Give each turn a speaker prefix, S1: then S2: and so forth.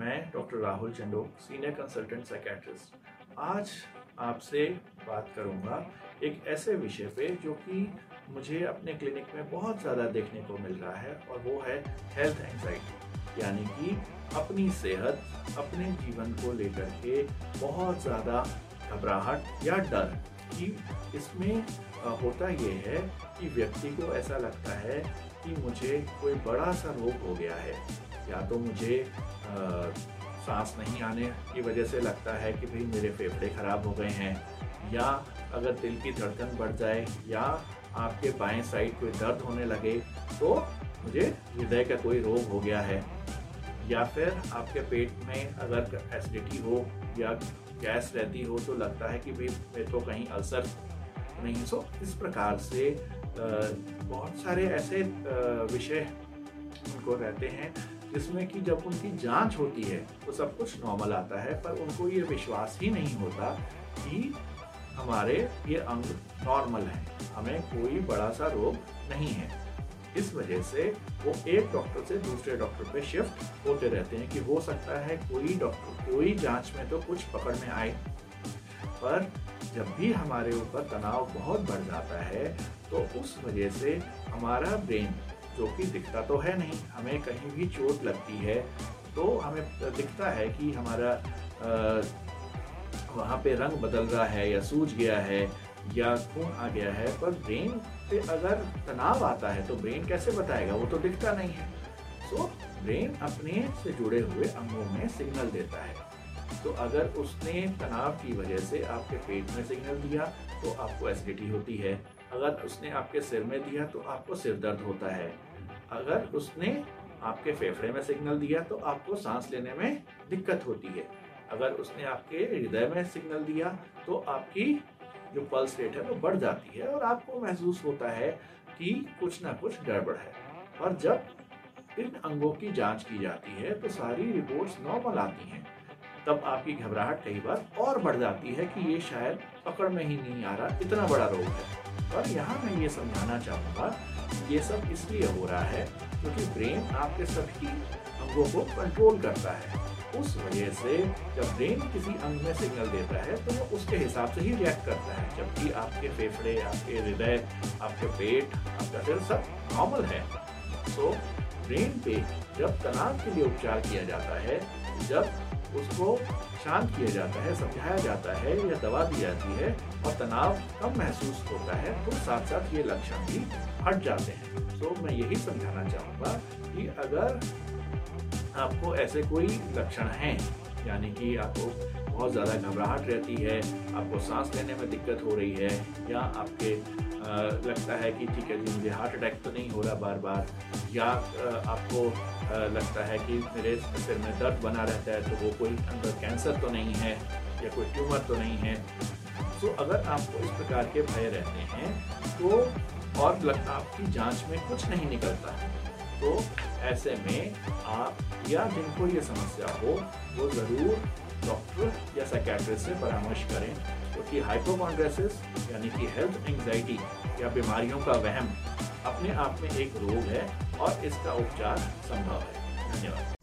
S1: मैं, doctor Rahul Chandok senior consultant psychiatrist आज आपसे बात करूँगा एक ऐसे विषय पे जो कि मुझे अपने क्लिनिक में बहुत ज़्यादा देखने को मिल रहा है और वो है हेल्थ एंजाइटी यानी कि अपनी सेहत, अपने जीवन को लेकर के बहुत ज़्यादा घबराहट या डर कि इसमें होता ये है कि व्यक्ति को ऐसा लगता है कि मुझे कोई बड़ा सा रोग हो गया है। या तो मुझे सांस नहीं आने की वजह से लगता है कि भाई मेरे फेफड़े ख़राब हो गए हैं, या अगर दिल की धड़कन बढ़ जाए, या आपके बाएँ साइड कोई दर्द होने लगे तो मुझे हृदय का कोई रोग हो गया है। या फिर आपके पेट में अगर एसिडिटी हो, या गैस रहती हो तो लगता है कि भाई मेरे को कहीं अल्सर नहीं सो इस प्रकार से बहुत सारे ऐसे विषय उनको रहते हैं जिसमें कि जब उनकी जाँच होती है तो सब कुछ नॉर्मल आता है, पर उनको ये विश्वास ही नहीं होता कि हमारे ये अंग नॉर्मल हैं। हमें कोई बड़ा सा रोग नहीं है। इस वजह से वो एक डॉक्टर से दूसरे डॉक्टर पे शिफ्ट होते रहते हैं कि हो सकता है कोई डॉक्टर कोई जाँच में तो कुछ पकड़ में आए। पर जब भी हमारे ऊपर तनाव बहुत बढ़ जाता है तो उस वजह से हमारा ब्रेन जो कि दिखता तो है नहीं, हमें कहीं भी चोट लगती है तो हमें दिखता है कि हमारा वहाँ पे रंग बदल रहा है या सूज गया है या खून आ गया है, पर ब्रेन पे अगर तनाव आता है तो ब्रेन कैसे बताएगा? वो तो दिखता नहीं है। सो ब्रेन अपने से जुड़े हुए अंगों में सिग्नल देता है। तो अगर उसने तनाव की वजह से आपके पेट में सिग्नल दिया तो आपको एसिडिटी होती है। अगर उसने आपके सिर में दिया तो आपको सिर दर्द होता है। अगर उसने आपके फेफड़े में सिग्नल दिया तो आपको सांस लेने में दिक्कत होती है। अगर उसने आपके हृदय में सिग्नल दिया तो आपकी जो पल्स रेट है वो बढ़ जाती है और आपको महसूस होता है कि कुछ ना कुछ गड़बड़ है। और जब इन अंगों की जाँच की जाती है तो सारी रिपोर्ट्स नॉर्मल आती हैं। तब आपकी घबराहट कई बार और बढ़ जाती है कि ये शायद पकड़ में ही नहीं आ रहा, इतना बड़ा रोग है। और यहाँ मैं ये समझाना चाहूँगा, ये सब इसलिए हो रहा है क्योंकि ब्रेन आपके सभी अंगों को कंट्रोल करता है। उस वजह से जब ब्रेन किसी अंग में सिग्नल देता है तो वो उसके हिसाब से ही रिएक्ट करता है। जबकि आपके फेफड़े, आपके हृदय, आपके पेट, आपका दिल सब नॉर्मल है तो ब्रेन पे जब तनाव के लिए उपचार किया जाता है, जब उसको शांत किया जाता है समझाया जाता है या दवा दी जाती है और तनाव कम महसूस होता है तो साथ साथ ये लक्षण भी हट जाते हैं। तो मैं यही समझाना चाहूँगा कि अगर आपको ऐसे कोई लक्षण हैं यानी कि आपको बहुत ज़्यादा घबराहट रहती है आपको सांस लेने में दिक्कत हो रही है या आपके आ, लगता है कि ठीक है जी मुझे हार्ट अटैक तो नहीं हो रहा बार बार या आ, आपको लगता है कि मेरे सिर में दर्द बना रहता है तो वो कोई अंदर कैंसर तो नहीं है या कोई ट्यूमर तो नहीं है। तो अगर आपको इस प्रकार के भय रहते हैं तो और लगता आपकी जाँच में कुछ नहीं निकलता है तो ऐसे में आप या जिनको ये समस्या हो, वो ज़रूर डॉक्टर या साइकेट्रिस्ट से परामर्श करें, क्योंकि तो हाइपोकॉन्ड्रेसिस यानी कि हेल्थ एंजाइटी या बीमारियों का वहम अपने आप में एक रोग है और इसका उपचार संभव है। धन्यवाद।